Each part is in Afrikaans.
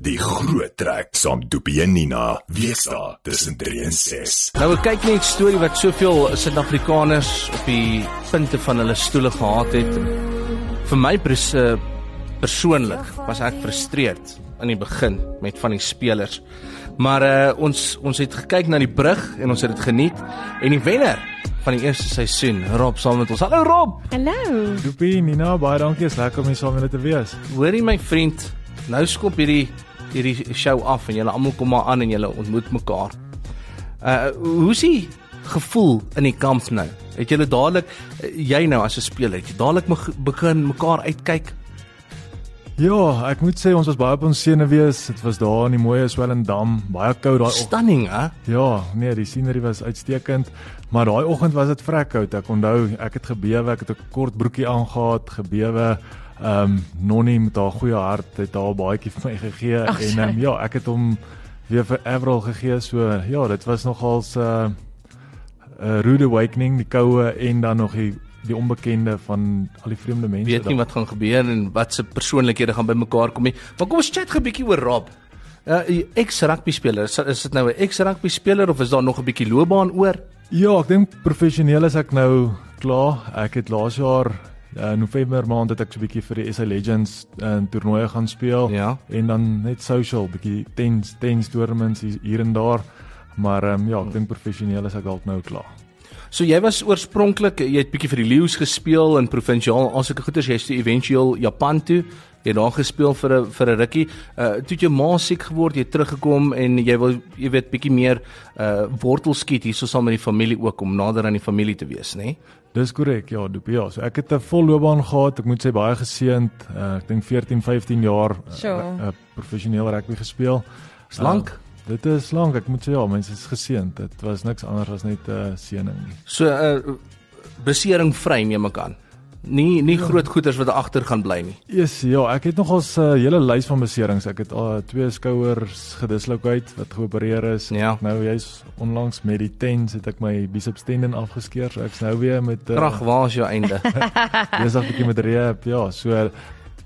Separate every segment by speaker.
Speaker 1: Die groot trek saam Doopie en Nina. Wees daar tussen 3 en 6.
Speaker 2: Nou kyk net 'n storie wat soveel Suid-Afrikaners op die punte van hulle stoele gehad het. Vir my pers persoonlik was ek frustreerd in die begin met van die spelers. Maar uh ons ons het gekyk na die brug en ons het dit geniet en die wenner van die eerste seisoen, Rob saam met ons. Hallo Rob.
Speaker 3: Hallo.
Speaker 4: Doopie, Nina, baie dankie. Is lekker om hier saam met julle te wees.
Speaker 2: Hoorie my vriend, nou skop hierdie hierdie show af en julle almal kom maar aan en julle ontmoet mekaar. Uh hoe's die gevoel in die kamp nou? Het julle dadelik jy nou as 'n speler, het jy dadelik begin mekaar uitkyk?
Speaker 4: Ja, ek moet sê ons was baie op ons senuwees. Dit was daar in die mooi Swellendam, baie koud daai oggend.
Speaker 2: Stunning, hè?
Speaker 4: Ja, nee, die scenery was uitstekend, maar daai oggend was dit vrek koud. Ek onthou, ek het gebewe, ek het 'n kort broekie aangetree, gebewe. Ehm um, Nonnie met haar goeie hart het haar baadjie vir my gegee
Speaker 3: Ach,
Speaker 4: en um, ja, ek het hom weer vir Avril gegee. So ja, dit was nogals 'n uh, 'n rude awakening, die koue en dan nog die die onbekende van al die vreemde mense.
Speaker 2: Weet nie wat gaan gebeur en wat se persoonlikhede gaan bymekaar kom nie. Maar kom ons chat 'n bietjie oor Rob. 'n uh, Ex-rugby speler. Is, is dit nou 'n ex-rugby speler of is daar nog 'n bietjie loopbaan oor?
Speaker 4: Ja, ek dink professioneel is ek nou klaar. Ek het laas jaar uh, November maand het ek so 'n bietjie vir die SA Legends in uh, toernooie gaan speel
Speaker 2: Ja.
Speaker 4: en dan net social bietjie tens tens tournaments hier, en daar. Maar ehm um, ja, ek dink professioneel is ek dalk nou klaar.
Speaker 2: So jy was oorspronklik jy het bietjie vir die Lions gespeel in provinsiaal as ek goed is jy's toe éventueel Japan toe. Jy het daar gespeel vir 'n vir 'n rukkie. Uh toe het jou ma siek geword, jy teruggekom en jy wil jy weet bietjie meer uh wortel skiet hierso saam met die familie ook om nader aan die familie te wees, nê? Nee?
Speaker 4: Dis korrek, ja, Doopie. Ja, so ek het 'n vol loopbaan gehad. Ek moet sê baie geseënd. Uh, ek dink 14, 15 jaar uh,
Speaker 3: Sure.
Speaker 4: uh, professioneel rugby gespeel.
Speaker 2: Is lank.
Speaker 4: Uh, dit is lank. Ek moet sê ja, mense is geseënd. Dit was niks anders as net 'n uh, seëning nie.
Speaker 2: So uh besering vry neem ek aan. Nie nie groot goeters wat agter gaan bly nie.
Speaker 4: Yes, ja, ek het nogals 'n uh, hele lys van beserings. Ek het uh, twee skouers gedislocate wat geopereer is.
Speaker 2: Ja.
Speaker 4: Nou jy's onlangs met die tens het ek my biceps tendon afgeskeur. So ek's nou weer met uh,
Speaker 2: Krag, waar is jou einde?
Speaker 4: besig 'n bietjie met rehab. Ja, so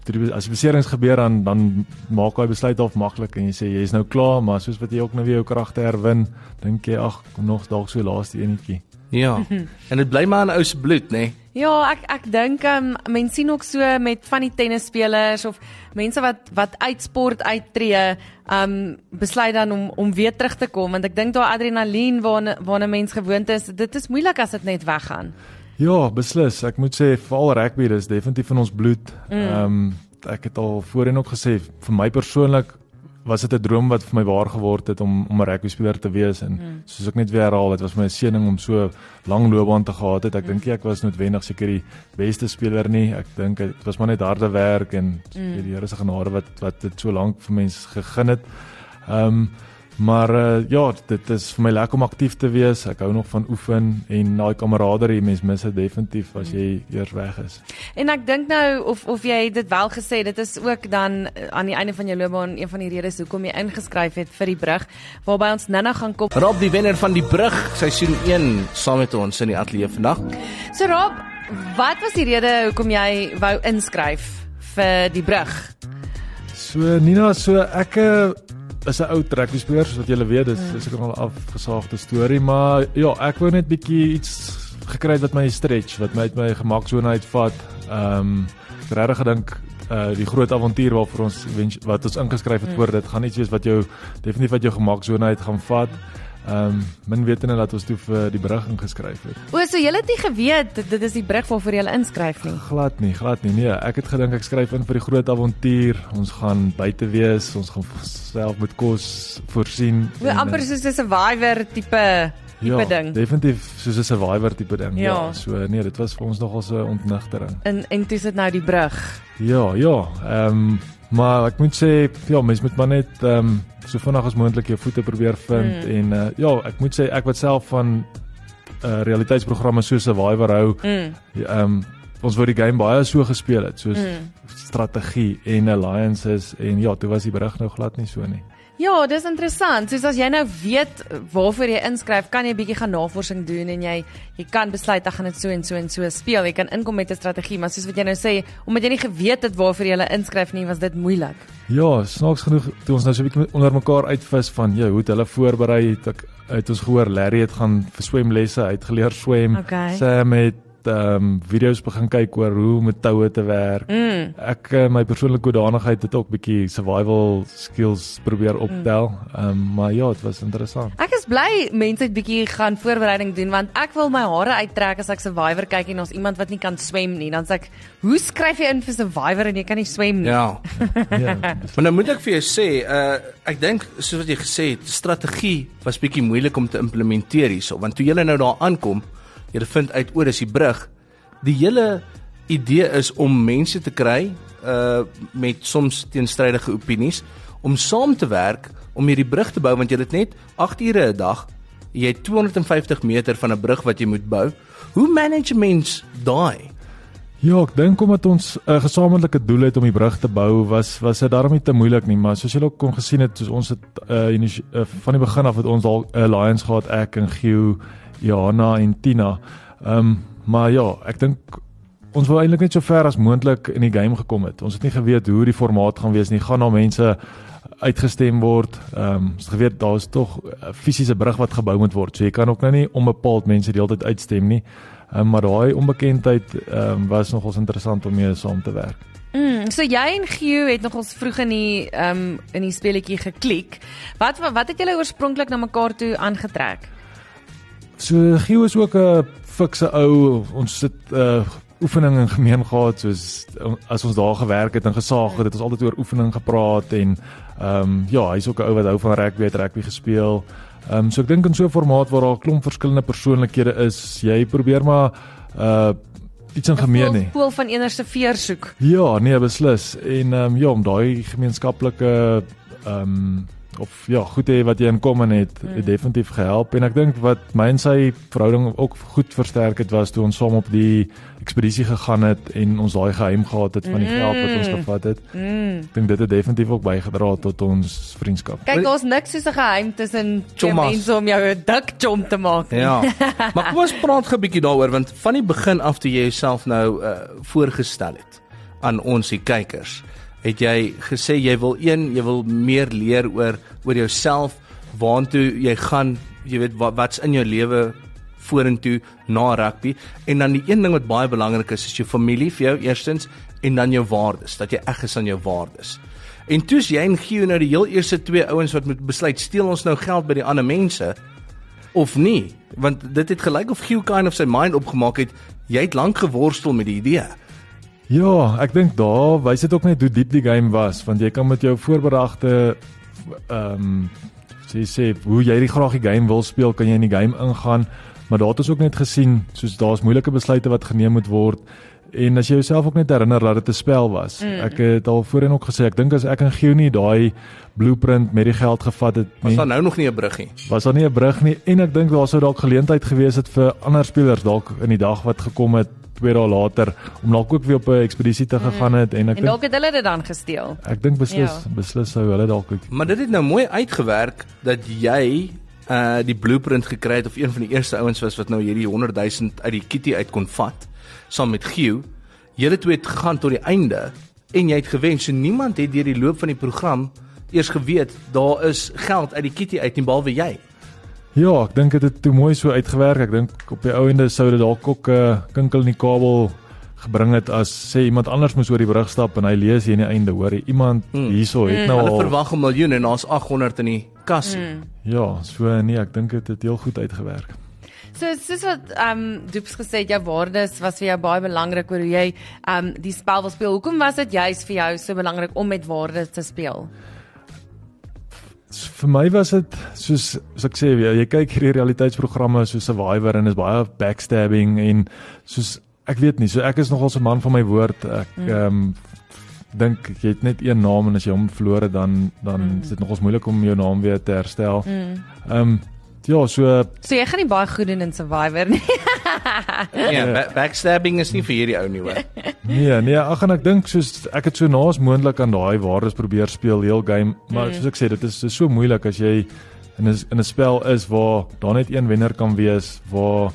Speaker 4: toe as beserings gebeur dan dan maak hy besluit of maklik en jy sê jy's nou klaar, maar soos wat jy ook nou weer jou kragte herwin, dink jy ag, nog dalk so laaste enetjie.
Speaker 2: ja. En dit bly maar in ou se bloed, nê? Nee?
Speaker 3: Ja, ek ek dink um, mense sien ook so met van die tennisspelers of mense wat wat uitsport uittreë, um besluit dan om om weer terug te kom want ek dink daai adrenalien waarna waarna mens gewoond is, dit is moeilik as dit net weggaan.
Speaker 4: Ja, beslis. Ek moet sê veral rugby dis definitief in ons bloed. Ehm um, ek het al voorheen ook gesê vir my persoonlik was dit 'n droom wat vir my waar geword het om om 'n rugby speler te wees en mm. soos ek net weer herhaal, dit was vir my 'n seëning om so lang loopbaan te gehad het. Ek mm. dink ek was noodwendig seker die beste speler nie. Ek dink dit was maar net harde werk en mm. die Here se genade wat wat dit so lank vir mense gegee het. Ehm um, Maar uh, ja, dit is vir my lekker om aktief te wees. Ek hou nog van oefen en daai kameraderie mens mis dit definitief as jy eers weg is.
Speaker 3: En ek dink nou of of jy het dit wel gesê, dit is ook dan eh, aan die einde van jou loopbaan een van die redes hoekom jy ingeskryf het vir die brug waarby ons nou-nou gaan kom.
Speaker 2: Rob die wenner van die brug seisoen 1 saam met ons in die ateljee vandag.
Speaker 3: So Rob, wat was die rede hoekom jy wou inskryf vir die brug?
Speaker 4: So Nina, so ek uh, is 'n ou rugby speler soos wat julle weet, dis is seker al afgesaagde storie, maar ja, ek wou net bietjie iets gekry het wat my stretch, wat my uit my gemaksone uitvat. Ehm um, regtig gedink uh die groot avontuur waarvoor ons wat ons ingeskryf het voor dit gaan iets wees wat jou definitief wat jou gemaksone uit gaan vat. Ehm um, min wetende dat ons toe vir die brug ingeskryf het.
Speaker 3: O, so jy het nie geweet dit, is die brug waarvoor jy inskryf nie.
Speaker 4: Glad nie, glad nie. Nee, ek het gedink ek skryf in vir die groot avontuur. Ons gaan buite wees, ons gaan self met kos voorsien.
Speaker 3: O, amper
Speaker 4: eh,
Speaker 3: soos 'n survivor tipe tipe
Speaker 4: ja,
Speaker 3: ding.
Speaker 4: Definitief soos 'n survivor tipe ding. Ja.
Speaker 3: Ja.
Speaker 4: ja, so nee, dit was vir ons nogal so 'n ontnigtering.
Speaker 3: En en dis dit nou die brug.
Speaker 4: Ja, ja. Ehm um, maar ek moet sê, ja, mens moet maar net ehm um, so vinnig as moontlik jou voete probeer vind mm. en uh, ja, ek moet sê ek wat self van uh, realiteitsprogramme so Survivor hou,
Speaker 3: Mm.
Speaker 4: Ja, Ehm um, ons wou die game baie so gespeel het, soos mm. strategie en alliances en ja, toe was die berig nou glad nie so nie.
Speaker 3: Ja, dis interessant. Soos as jy nou weet waarvoor jy inskryf, kan jy bietjie gaan navorsing doen en jy jy kan besluit ek gaan dit so en so en so speel. Jy kan inkom met 'n strategie, maar soos wat jy nou sê, omdat jy nie geweet het waarvoor jy hulle inskryf nie, was dit moeilik.
Speaker 4: Ja, snaaks genoeg toe ons nou so 'n bietjie onder mekaar uitvis van, ja, hoe het hulle voorberei? Het ek het ons gehoor Larry het gaan vir swemlesse uitgeleer swem.
Speaker 3: Okay.
Speaker 4: Sam het ehm um, video's begin kyk oor hoe om met toue te werk.
Speaker 3: Mm.
Speaker 4: Ek uh, my persoonlike hoedanigheid het ook bietjie survival skills probeer optel. Ehm um, maar ja, dit was interessant.
Speaker 3: Ek is bly mense het bietjie gaan voorbereiding doen want ek wil my hare uittrek as ek Survivor kyk en ons iemand wat nie kan swem nie. Dan sê ek, "Hoe skryf jy in vir Survivor en jy kan nie swem nie?"
Speaker 2: Ja.
Speaker 4: Ja.
Speaker 2: Maar nou moet ek vir jou sê, uh ek dink soos wat jy gesê het, strategie was bietjie moeilik om te implementeer hierso, want toe jy nou daar aankom, jy vind uit oor is die brug. Die hele idee is om mense te kry uh met soms teenstrydige opinies om saam te werk om hierdie brug te bou want jy het net 8 ure 'n dag. Jy het 250 meter van 'n brug wat jy moet bou. Hoe manage mens daai?
Speaker 4: Ja, ek dink omdat ons 'n uh, gesamentlike doel het om die brug te bou, was was dit daarom nie te moeilik nie, maar soos julle ook kon gesien het, soos ons het uh, uh van die begin af het ons al 'n alliance gehad ek en Giu, Johanna en Tina. Ehm um, maar ja, ek dink ons wou eintlik net so ver as moontlik in die game gekom het. Ons het nie geweet hoe die formaat gaan wees nie. Gaan na mense uitgestem word. Ehm um, ons geweet daar's tog 'n fisiese brug wat gebou moet word. So jy kan ook nou nie onbepaald mense die hele tyd uitstem nie. Um, maar daai onbekendheid ehm um, was nogals interessant om mee saam te werk.
Speaker 3: Mm, so jy en Gio het nog ons vroeg in die ehm um, in die speletjie geklik. Wat wat het julle oorspronklik na mekaar toe aangetrek?
Speaker 4: So Gio is ook 'n fikse ou. Ons sit 'n uh, oefening in gemeen gehad soos as ons daar gewerk het en gesaag het, het ons altyd oor oefening gepraat en ehm um, ja, hy's ook 'n ou wat hou van rugby, het rugby gespeel. Ehm um, so ek dink in so 'n formaat waar daar 'n klomp verskillende persoonlikhede is, jy probeer maar uh iets in gemeen hê.
Speaker 3: Pool van eenerste veer soek.
Speaker 4: Ja, nee, beslis. En ehm um, ja, om daai gemeenskaplike ehm um, of ja, goed hê wat jy in kom en het,
Speaker 3: Mm.
Speaker 4: het definitief gehelp en ek dink wat my en sy verhouding ook goed versterk het was toe ons saam op die ekspedisie gegaan het en ons daai geheim gehad het van die geld wat ons
Speaker 3: Mm.
Speaker 4: gevat het.
Speaker 3: Mm.
Speaker 4: Ek dink dit het definitief ook bygedra tot ons vriendskap.
Speaker 3: Kyk, daar's niks soos 'n geheim tussen twee mense om jou 'n dik chom te maak. nie.
Speaker 2: Ja. maar kom ons praat gou 'n bietjie daaroor want van die begin af toe jy jouself nou uh, voorgestel het aan ons die kykers, het jy gesê jy wil een, jy wil meer leer oor oor jouself, waartoe jy gaan, jy weet wat wat's in jou lewe vorentoe na rugby. En dan die een ding wat baie belangrik is is jou familie vir jou eerstens en dan jou waardes, dat jy eg is aan jou waardes. En toe's jy en Gio nou die heel eerste twee ouens wat moet besluit steel ons nou geld by die ander mense of nie? Want dit het gelyk of Gio kind of sy mind opgemaak het jy het lank geworstel met die idee
Speaker 4: Ja, ek dink daar wys dit ook net hoe diep die game was want jy kan met jou voorberagte ehm um, sê sê hoe jy die graag die game wil speel, kan jy in die game ingaan, maar daar het ons ook net gesien soos daar's moeilike besluite wat geneem moet word en as jy jouself ook net herinner dat dit 'n spel was. Mm. Ek het al voorheen ook gesê ek dink as ek en Gio nie daai blueprint met die geld gevat het
Speaker 2: was
Speaker 4: nie,
Speaker 2: daar nou nog nie 'n bruggie
Speaker 4: was daar nie 'n brug nie en ek dink daar sou dalk geleentheid gewees het vir ander spelers dalk in die dag wat gekom het twee dae later om dalk ook weer op 'n ekspedisie te gegaan het en ek
Speaker 3: En dalk het hulle dit dan gesteel.
Speaker 4: ek dink beslis
Speaker 3: Ja.
Speaker 4: beslis sou hulle dalk ook
Speaker 2: maar dit het nou mooi uitgewerk dat jy uh die blueprint gekry het of een van die eerste ouens was wat nou hierdie 100 000 uit die kitty uit kon vat saam met Gio julle twee het gegaan tot die einde en jy het gewen so niemand het deur die loop van die program eers geweet daar is geld uit die kitty uit nie behalwe jy
Speaker 4: Ja, ek dink dit het toe mooi so uitgewerk. Ek dink op die ou ende sou dit dalk ook 'n uh, kinkel in die kabel gebring het as sê iemand anders moes oor die brug stap en hy lees hier aan die einde, hoor jy, iemand
Speaker 2: Hmm.
Speaker 4: hierso het
Speaker 3: Hmm.
Speaker 4: nou
Speaker 2: hulle
Speaker 4: al
Speaker 2: verwag 'n miljoen en daar's 800 in die kas
Speaker 3: Mm.
Speaker 4: Ja, so nee, ek dink dit het heel goed uitgewerk.
Speaker 3: So soos wat ehm um, Doeps gesê het jou waardes was vir jou baie belangrik oor hoe jy ehm um, die spel wil speel. Hoekom was dit juist vir jou so belangrik om met waardes te speel?
Speaker 4: Vir my was dit soos soos ek sê, jy, jy kyk hierdie realiteitsprogramme so Survivor en is baie backstabbing en soos ek weet nie, so ek is nogal so 'n man van my woord. Ek ehm um, dink jy het net een naam en as jy hom verloor het dan dan
Speaker 3: Mm.
Speaker 4: is dit nogals moeilik om jou naam weer te herstel.
Speaker 3: Mm.
Speaker 4: Ehm um, ja, so
Speaker 3: So jy gaan nie baie goed doen in Survivor nie.
Speaker 2: Ja, ba backstabbing is nie vir hierdie ou nie hoor.
Speaker 4: Nee, nee, ag en ek dink soos ek het so naas moontlik aan daai waardes probeer speel heel game, maar soos ek sê dit is, is so moeilik as jy in 'n in 'n spel is waar daar net een wenner kan wees, waar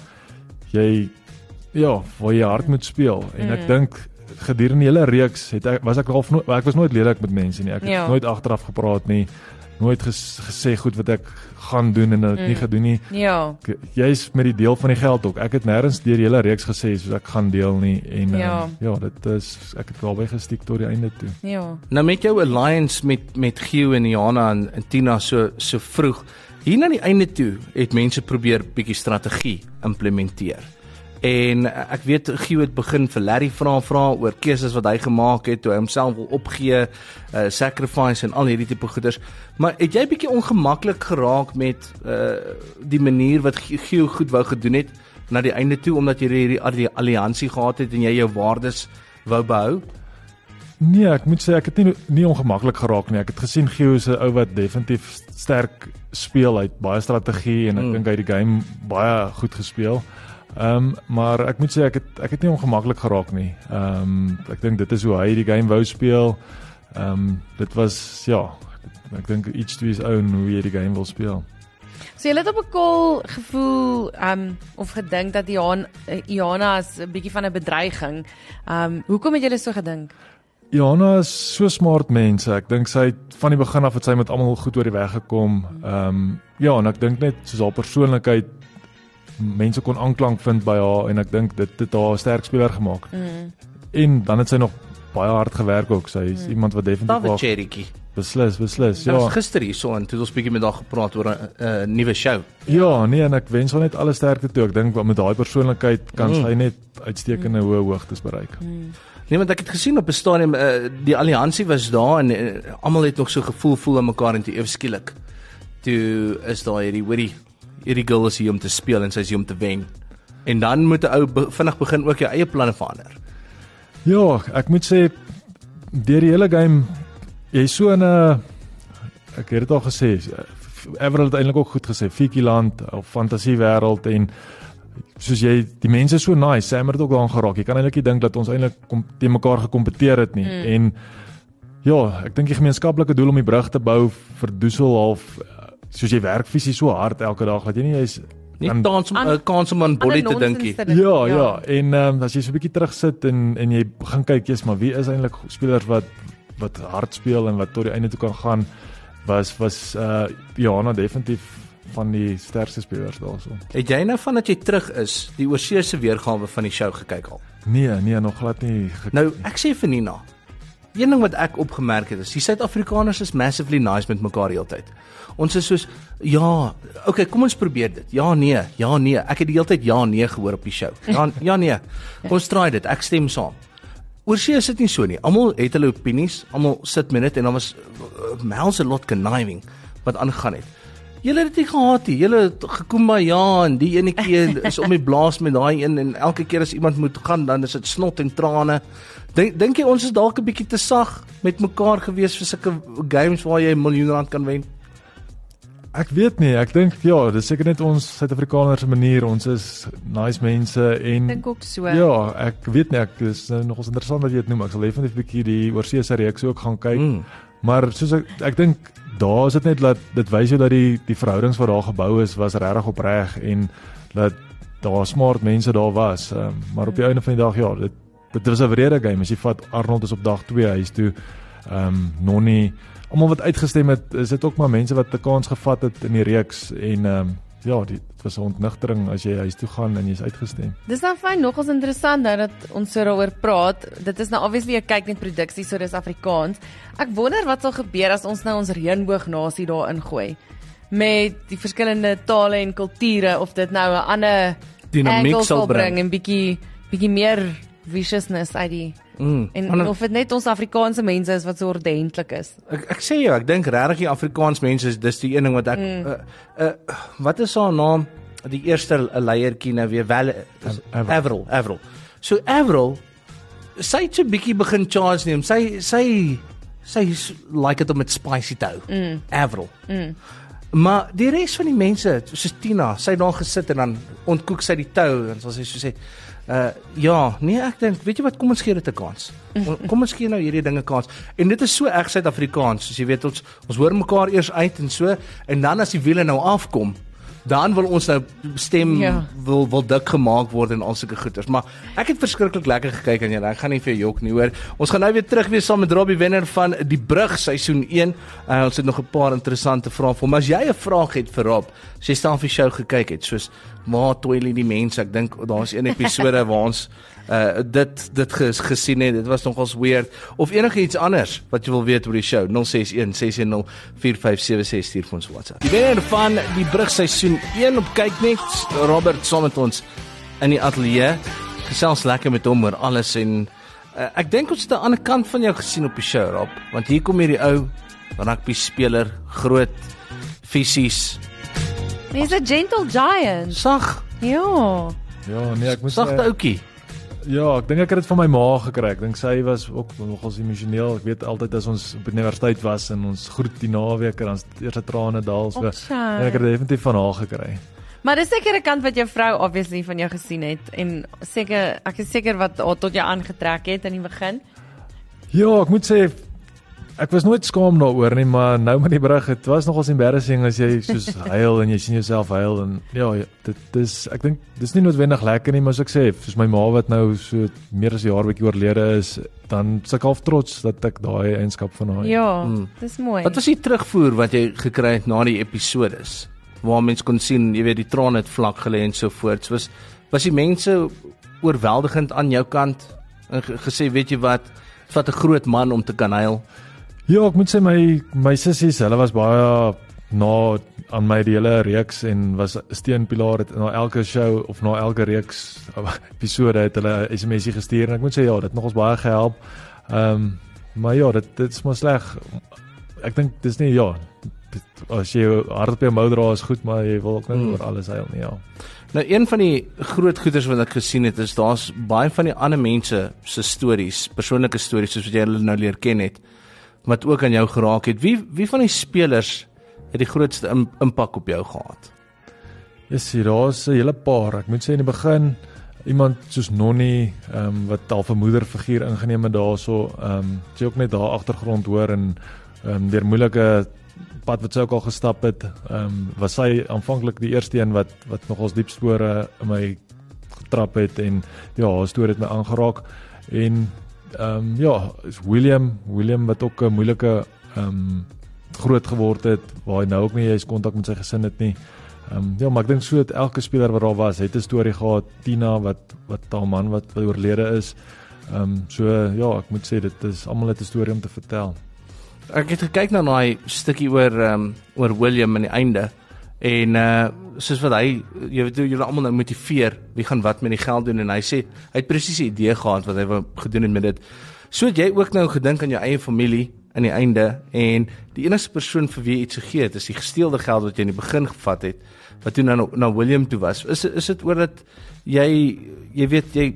Speaker 4: jy ja, waar jy hard moet speel en ek dink gedurende die hele reeks het ek was ek al ek was nooit lelik met mense nie. Ek het
Speaker 3: Ja.
Speaker 4: nooit agteraf gepraat nie. Nooit ges, gesê goed wat ek gaan doen en dit nie gedoen nie.
Speaker 3: Ja.
Speaker 4: Jy's met die deel van die geld ook. Ek het nêrens deur die hele reeks gesê soos ek gaan deel nie en
Speaker 3: Ja.
Speaker 4: ehm, ja, dit is ek het albei gestiek tot die einde toe.
Speaker 3: Ja.
Speaker 2: Nou met jou alliance met met Gio en Jana en, en Tina so so vroeg. Hier na die einde toe het mense probeer bietjie strategie implementeer. En ek weet Gio het begin vir Larry vra vra oor keuses wat hy gemaak het toe hy homself wil opgee, uh sacrifice en al hierdie tipe goeders. Maar het jy bietjie ongemaklik geraak met uh die manier wat Gi- Gio goed wou gedoen het na die einde toe omdat jy hierdie hierdie alliansie gehad het en jy jou waardes wou behou?
Speaker 4: Nee, ek moet sê ek het nie nie ongemaklik geraak nie. Ek het gesien Gio is 'n ou wat definitief sterk speel, hy het baie strategie en ek
Speaker 2: Mm.
Speaker 4: dink hy het die game baie goed gespeel. Ehm um, maar ek moet sê ek het ek het nie ongemaklik geraak nie. Ehm um, ek dink dit is hoe hy die game wou speel. Ehm um, dit was ja, ek dink each to his own hoe jy die game wil speel.
Speaker 3: So jy het op 'n kol gevoel um of gedink dat Johan eh, Johanna is 'n bietjie van 'n bedreiging. Um hoekom het julle so gedink?
Speaker 4: Johanna is so smart mense. Ek dink sy het van die begin af het sy met almal goed oor die weg gekom. Ehm um, ja, en ek dink net soos haar persoonlikheid mense kon aanklank vind by haar en ek dink dit het haar 'n sterk speler gemaak.
Speaker 3: Mm.
Speaker 4: En dan het sy nog baie hard gewerk ook. Sy is iemand wat definitief
Speaker 2: David
Speaker 4: wel
Speaker 2: Cherrykie.
Speaker 4: beslis, beslis.
Speaker 2: Ja.
Speaker 4: Ja.
Speaker 2: was gister hier so en toe het ons bietjie met haar gepraat oor 'n uh, nuwe show.
Speaker 4: Ja, nee, en ek wens haar net alle sterkte toe. Ek dink met daai persoonlikheid kan
Speaker 2: Mm.
Speaker 4: sy net uitstekende hoë hoogtes bereik.
Speaker 2: Nee, want ek het gesien op 'n stadium uh, die alliansie was daar en uh, almal het nog so gevoel voel aan mekaar en toe ewe skielik toe is daar hierdie hoorie hierdie girl is hier om te speel en sy is hier om te wen. En dan moet 'n ou be vinnig begin ook jou eie planne verander.
Speaker 4: Ja, ek moet sê deur die hele game jy's so in 'n ek het dit al gesê, Everal het eintlik ook goed gesê, Fikiland of fantasiewêreld en soos jy die mense is so nice, Sam het ook daaraan geraak. Jy kan eintlik nie dink dat ons eintlik kom teen mekaar gekompeteer het nie. Mm. En ja, ek dink die gemeenskaplike doel om die brug te bou verdoesel half soos jy werk fisies so hard elke dag dat jy nie jy's
Speaker 2: Nie
Speaker 4: kan-
Speaker 2: kans om 'n
Speaker 3: An-
Speaker 2: kans om aan te dink.
Speaker 3: nonsens te
Speaker 2: nie.
Speaker 3: dink,
Speaker 4: Ja, ja, en ehm um, as jy so 'n bietjie terugsit en en jy begin kyk, jy's maar wie is eintlik spelers wat wat hard speel en wat tot die einde toe kan gaan was was uh Johanna definitief van die sterkste spelers daarso.
Speaker 2: Het jy nou van dat jy terug is, die oorseese weergawe van die show gekyk al?
Speaker 4: Nee, nee, nog glad nie. ge-
Speaker 2: Nou, ek sê vir Nina, een ding wat ek opgemerk het is, die Suid-Afrikaners is massively nice met mekaar heeltyd. Ons is soos ja, okay, kom ons probeer dit. Ja, nee, ja, nee. Ek het die hele tyd ja, nee gehoor op die show. Ja, ja, nee. Kom ons try dit. Ek stem saam. Oorsee is dit nie so nie. Almal het hulle opinies, almal sit met dit en dan was uh, Mel's a lot conniving wat aangaan het. Julle het dit nie gehad nie. Julle het gekom by ja en die ene keer is om die blaas met daai een en elke keer as iemand moet gaan dan is dit snot en trane. Dink dink jy ons is dalk 'n bietjie te sag met mekaar gewees vir sulke games waar jy 'n miljoen rand kan wen?
Speaker 4: Ek weet nie, ek dink ja, dis seker net ons Suid-Afrikaners se manier. Ons is nice mense en
Speaker 3: Dink ook so.
Speaker 4: Ja, ek weet nie, ek is nou nog interessant dat jy dit noem. Ek sal definitief 'n bietjie die oorseese reeks ook gaan kyk.
Speaker 2: Mm.
Speaker 4: Maar soos ek ek dink daar is dit net dat dit wys jou dat die die verhoudings wat daar gebou is was regtig opreg en dat daar smart mense daar was. Um, maar op die einde van die dag ja, dit dit was 'n wrede game. As jy vat Arnold is op dag 2 huis toe. Ehm um, Nonnie, almal wat uitgestem het, is dit ook maar mense wat 'n kans gevat het in die reeks en ehm um, ja, die- dit was 'n ontnigtering as jy huis toe gaan en jy's uitgestem.
Speaker 3: Dis dan fyn nogals interessant nou dat ons so daaroor praat. Dit is nou obviously 'n kyk net produksie, so dis Afrikaans. Ek wonder wat sal gebeur as ons nou ons reënboognasie daarin gooi met die verskillende tale en kulture of dit nou 'n ander
Speaker 2: Dinamiek sal bring.
Speaker 3: en bietjie bietjie meer viciousness uit die
Speaker 2: Mm.
Speaker 3: en
Speaker 2: Maar-
Speaker 3: of dit net ons Afrikaanse mense is wat so ordentlik is.
Speaker 2: Ek ek sê jou, ek dink regtig die Afrikaans mense is dis die een ding wat ek mm. uh, uh, wat is haar naam? Die eerste leiertjie nou weer wel
Speaker 4: Avril.
Speaker 2: Avril. So Avril sy het so 'n bietjie begin charge neem. Sy sy sy is like dit om met spicy te hou. Mm. Avril.
Speaker 3: Mm.
Speaker 2: Maar die res van die mense, soos Tina, sy het daar gesit en dan ontkoek sy die tou en soos sy so sê, uh ja, nee, ek dink, weet jy wat, kom ons gee dit 'n kans. Kom ons gee nou hierdie dinge kans. En dit is so erg Suid-Afrikaans, soos jy weet ons ons hoor mekaar eers uit en so en dan as die wiele nou afkom, dan wil ons nou stem
Speaker 3: Ja.
Speaker 2: ja. wil wil dik gemaak word en al sulke goeters. Maar ek het verskriklik lekker gekyk aan julle. Ek gaan nie vir jou jok nie, hoor. Ons gaan nou weer terug wees saam met Robbie wenner van Die Brug seisoen 1. Uh, ons het nog 'n paar interessante vrae vir hom. As jy 'n vraag het vir Rob, as jy staan vir show gekyk het, soos waar toilet die mense, ek dink daar's een episode waar ons uh dit dit ges, gesien het. Dit was nogals weird of enigiets anders wat jy wil weet oor die show. 061 610 4576 stuur vir ons WhatsApp. Die wenner van die brug seisoen 1 op kyk net Robert saam met ons in die ateljee. Gesels lekker met hom oor alles en uh, ek dink ons het 'n ander kant van jou gesien op die show Rob, want hier kom hierdie ou rugby speler, groot fisies,
Speaker 3: He's a gentle giant.
Speaker 2: sag,
Speaker 3: Ja.
Speaker 4: Ja, nee, ek moet
Speaker 2: sagte ouetjie.
Speaker 4: Ja, ek dink ek het dit van my ma gekry. Ek dink sy was ook nogals emosioneel. Ek weet altyd as ons op universiteit was en ons groet die naweek en dan eerste trane daal so. En ek het definitief van haar gekry.
Speaker 3: Maar dis seker 'n kant wat jou vrou obviously van jou gesien het en seker ek is seker wat haar tot jou aangetrek het in die begin.
Speaker 4: Ja, ek moet sê ek was nooit skaam daaroor nie, maar nou met die brug, dit was nogals embarrassing as jy soos huil en jy sien jouself huil en ja, ja, dit dis ek dink dis nie noodwendig lekker nie, maar soos ek sê, soos my ma wat nou so meer as 'n jaar bietjie oorlede is, dan suk half trots dat ek daai eienskap van haar het.
Speaker 3: Ja,
Speaker 2: Mm.
Speaker 3: dis mooi.
Speaker 2: Wat was die terugvoer wat jy gekry het na die episodes? Waar mense kon sien, jy weet, die trane het vlak gelê en so voort. Was was die mense oorweldigend aan jou kant en ge- gesê, weet jy wat, vat 'n groot man om te kan huil.
Speaker 4: Ja, ek moet sê my my sissies, hulle was baie na aan my die hele reeks en was steunpilaar het na elke show of na elke reeks episode het hulle 'n SMSie gestuur en ek moet sê ja, dit het nog ons baie gehelp. Ehm um, maar ja, dit dit is maar sleg. Ek dink dis nie ja, dit, as jy hart op jou mou dra is goed, maar jy wil ook nie
Speaker 2: Mm.
Speaker 4: oor alles huil nie, ja.
Speaker 2: Nou een van die groot goeders wat ek gesien het is daar's baie van die ander mense se stories, persoonlike stories soos wat jy hulle nou leer ken het wat ook aan jou geraak het. Wie wie van die spelers het die grootste im impak op jou gehad?
Speaker 4: Yes, hier daar's 'n hele paar. Ek moet sê in die begin iemand soos Nonnie, ehm um, wat al 'n moederfiguur ingeneem het daarso, ehm um, sy ook net daar agtergrond hoor en ehm um, deur moeilike pad wat sy ook al gestap het, ehm um, was sy aanvanklik die eerste een wat wat nog ons diep spore in my getrap het en ja, haar storie het my aangeraak en ehm um, ja, is William, William wat ook 'n moeilike ehm um, groot geword het waar hy nou ook nie eens kontak met sy gesin het nie. Ehm um, ja, maar ek dink so dat elke speler wat daar was, het 'n storie gehad. Tina wat wat haar man wat oorlede is. Ehm um, so ja, ek moet sê dit is almal het 'n storie om te vertel.
Speaker 2: Ek het gekyk na daai stukkie oor ehm um, oor William aan die einde en uh soos wat hy jy weet julle almal nou motiveer wie gaan wat met die geld doen en hy sê hy het presies 'n idee gehad wat hy wou gedoen het met dit. So het jy ook nou gedink aan jou eie familie aan die einde en die enigste persoon vir wie jy iets gegee het is die gesteelde geld wat jy in die begin gevat het wat toe nou na William toe was. Is is dit oor dat jy jy weet jy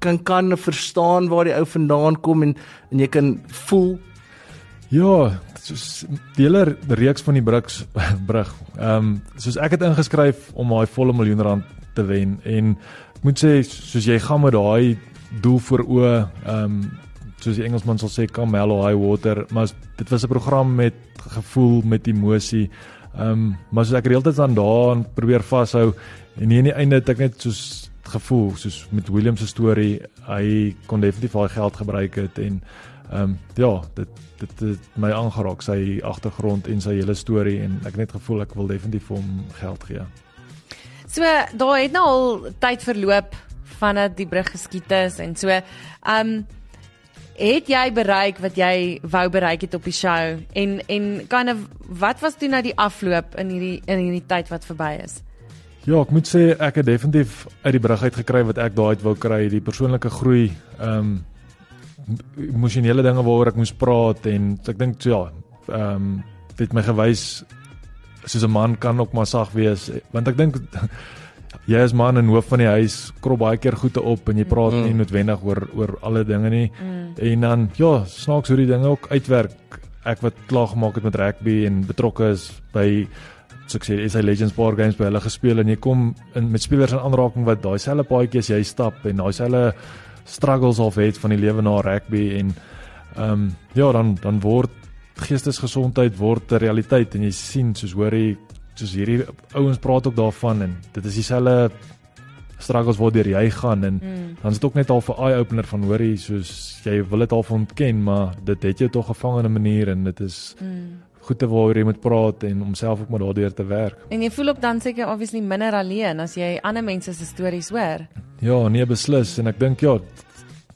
Speaker 2: kan kan verstaan waar die ou vandaan kom en en jy kan voel
Speaker 4: Ja, soos die hele reeks van die Bruks brug. Ehm um, soos ek het ingeskryf om daai volle miljoen rand te wen en ek moet sê soos jy gaan met daai doel voor oë, ehm um, soos die Engelsman sal sê come hell or high water, maar dit was 'n program met gevoel, met emosie. Ehm um, maar soos ek reeltyd aan daaraan probeer vashou en nie in die einde het ek net soos gevoel soos met William se storie, hy kon definitief daai geld gebruik het en ehm um, ja, dit dit het my aangeraak sy agtergrond en sy hele storie en ek het net gevoel ek wil definitief vir hom geld gee.
Speaker 3: So daar het nou al tyd verloop vandat die brug geskiet is en so. Um het jy bereik wat jy wou bereik het op die show en en kind of wat was toe nou die afloop in hierdie in hierdie tyd wat verby is?
Speaker 4: Ja, ek moet sê ek het definitief uit die brug uit gekry wat ek daai uit wou kry, die persoonlike groei, ehm um, emosionele dinge waaroor ek moes praat en ek dink so ja, ehm um, dit my gewys soos 'n man kan ook maar sag wees want ek dink jy as man in hoof van die huis krop baie keer goede op en jy praat
Speaker 2: Mm.
Speaker 4: nie noodwendig oor oor alle dinge nie
Speaker 3: Mm.
Speaker 4: en dan ja, snaaks hoe die dinge ook uitwerk. Ek wat klaar gemaak het met rugby en betrokke is by so ek sê SA Legends Bar Games by hulle gespeel en jy kom in met spelers in aanraking wat daai selfe paadjie as jy stap en daai selfe struggles of het van die lewe na rugby en ehm um, ja dan dan word geestesgesondheid word 'n realiteit en jy sien soos hoor jy soos hierdie ouens praat ook daarvan en dit is dieselfde struggles wat deur jy gaan en mm. dan is dit ook net al vir eye opener van hoor jy soos jy wil dit al ontken maar dit het jou tog gevang in 'n manier en dit is mm. Goed te waaroor jy moet praat en om self ook maar daardeur te werk.
Speaker 3: En jy voel ook dan seker obviously minder alleen as jy ander mense se stories hoor.
Speaker 4: Ja, nee beslis en ek dink ja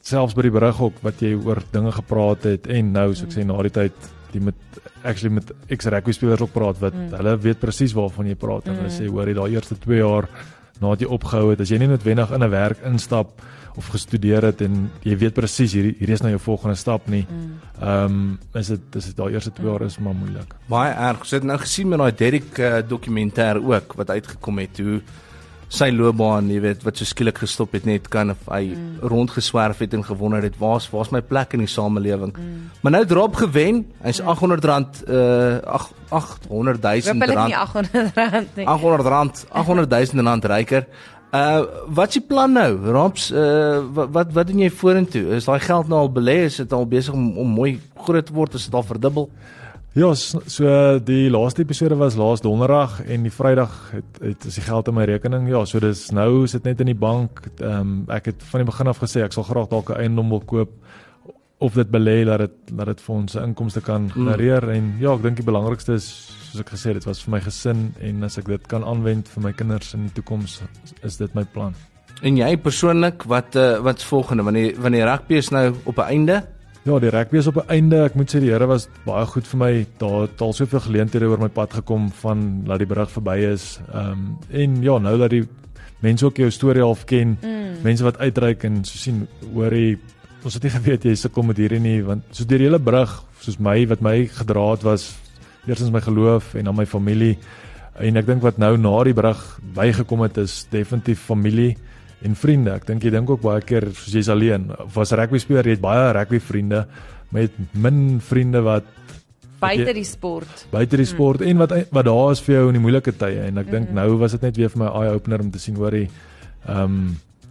Speaker 4: selfs by die berig ook wat jy oor dinge gepraat het en nou so ek sê na die tyd die met actually met ex rugby spelers ook praat wat mm. hulle weet presies waarvan jy praat en mm. hulle sê hoor jy daai eerste 2 jaar nadat jy opgehou het as jy nie noodwendig in 'n werk instap of gestudeer het en jy weet presies hierdie hierdie is nou jou volgende stap nie. Mm. Ehm mm. um, is dit is dit daai eerste 2 jaar is maar moeilik.
Speaker 2: Baie erg. Sit nou gesien met daai Derrick uh, dokumentêr ook wat uitgekom het hoe sy loopbaan, jy weet, wat so skielik gestop het net kan of hy mm. rondgeswerf het en gewonder het waar's waar's my plek in die samelewing. Mm. Maar nou drop gewen, hy's mm. 800 rand uh 800 000 rand.
Speaker 3: Nie 800 rand nie.
Speaker 2: 800 rand, 800 000 rand ryker. Uh wat die plan nou? Raps, uh wat wat, wat doen jy vorentoe? Is daai geld nou al belê? Is dit al besig om om mooi groot te word? Is dit al verdubbel?
Speaker 4: Ja, so die laaste episode was laas donderdag en die Vrydag het het is die geld in my rekening. Ja, so dis nou sit net in die bank. Ehm um, ek het van die begin af gesê ek sal graag dalk 'n eiendom wil koop of dit belê dat dit dat dit vir ons inkomste kan mm. genereer mm. en ja, ek dink die belangrikste is soos ek gesê het, dit was vir my gesin en as ek dit kan aanwend vir my kinders in die toekoms is dit my plan.
Speaker 2: En jy persoonlik, wat uh, wat's volgende wanneer wanneer rugby is nou op 'n einde?
Speaker 4: Ja, die rugby is op 'n einde. Ek moet sê die Here was baie goed vir my. Daar het al soveel geleenthede oor my pad gekom van laat die berig verby is. Ehm um, en ja, nou dat die mense ook jou storie half ken, mm. mense wat uitreik en so sien hoor jy ons het nie geweet jy sukkel met hierdie nie want so deur die hele brug soos my wat my gedra het was eerstens my geloof en dan my familie en ek dink wat nou na die brug bygekom het is definitief familie en vriende. Ek dink jy dink ook baie keer soos jy's alleen. Of as rugby speler, jy het baie rugby vriende met min vriende wat
Speaker 3: buite die sport.
Speaker 4: Buite die sport hmm. en wat wat daar is vir jou in die moeilike tye en ek dink hmm. nou was dit net weer vir my eye opener om te sien hoor jy ehm um,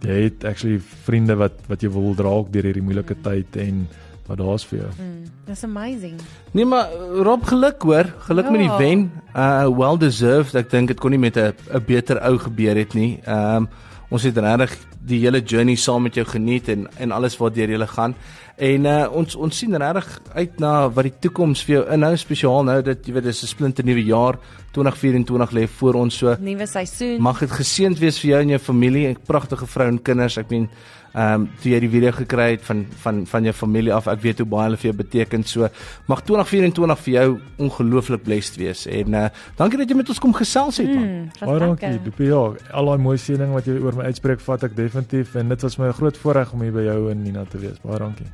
Speaker 4: jy het actually vriende wat wat jy wil dra ook deur hierdie moeilike hmm. tyd en wat daar's vir jou.
Speaker 3: Mm, that's amazing.
Speaker 2: Nee maar Rob geluk hoor, geluk ja. met die ja. wen. Uh well deserved. Ek dink dit kon nie met 'n 'n beter ou gebeur het nie. Ehm um, ons het regtig die hele journey saam met jou geniet en en alles wat deur julle gaan. En uh, ons ons sien regtig uit na wat die toekoms vir jou inhou spesiaal nou dat jy weet dis 'n splinte nuwe jaar 2024 lê voor ons so.
Speaker 3: Nuwe seisoen.
Speaker 2: Mag dit geseënd wees vir jou en jou familie, 'n pragtige vrou en kinders. Ek meen ehm um, toe jy die video gekry het van van van jou familie af. Ek weet hoe baie hulle vir jou beteken. So mag 2024 vir jou ongelooflik blessed wees. En uh, dankie dat jy met ons kom gesels het man.
Speaker 4: Mm, baie dankie. Dopie ja, al daai mooi seëning wat jy oor my uitspreek, vat ek definitief en dit was my 'n groot voorreg om hier by jou en Nina te wees. Baie dankie.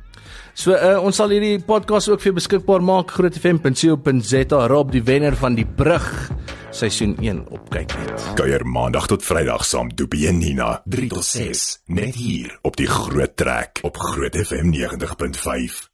Speaker 2: So uh, ons sal hierdie podcast ook vir beskikbaar maak grootfm.co.za Rob die wenner van die brug seisoen 1 op kyk net.
Speaker 1: Kuier maandag tot Vrydag saam Dopie en Nina 3 tot 6 net hier op die Groot Trek op Groot FM 90.5.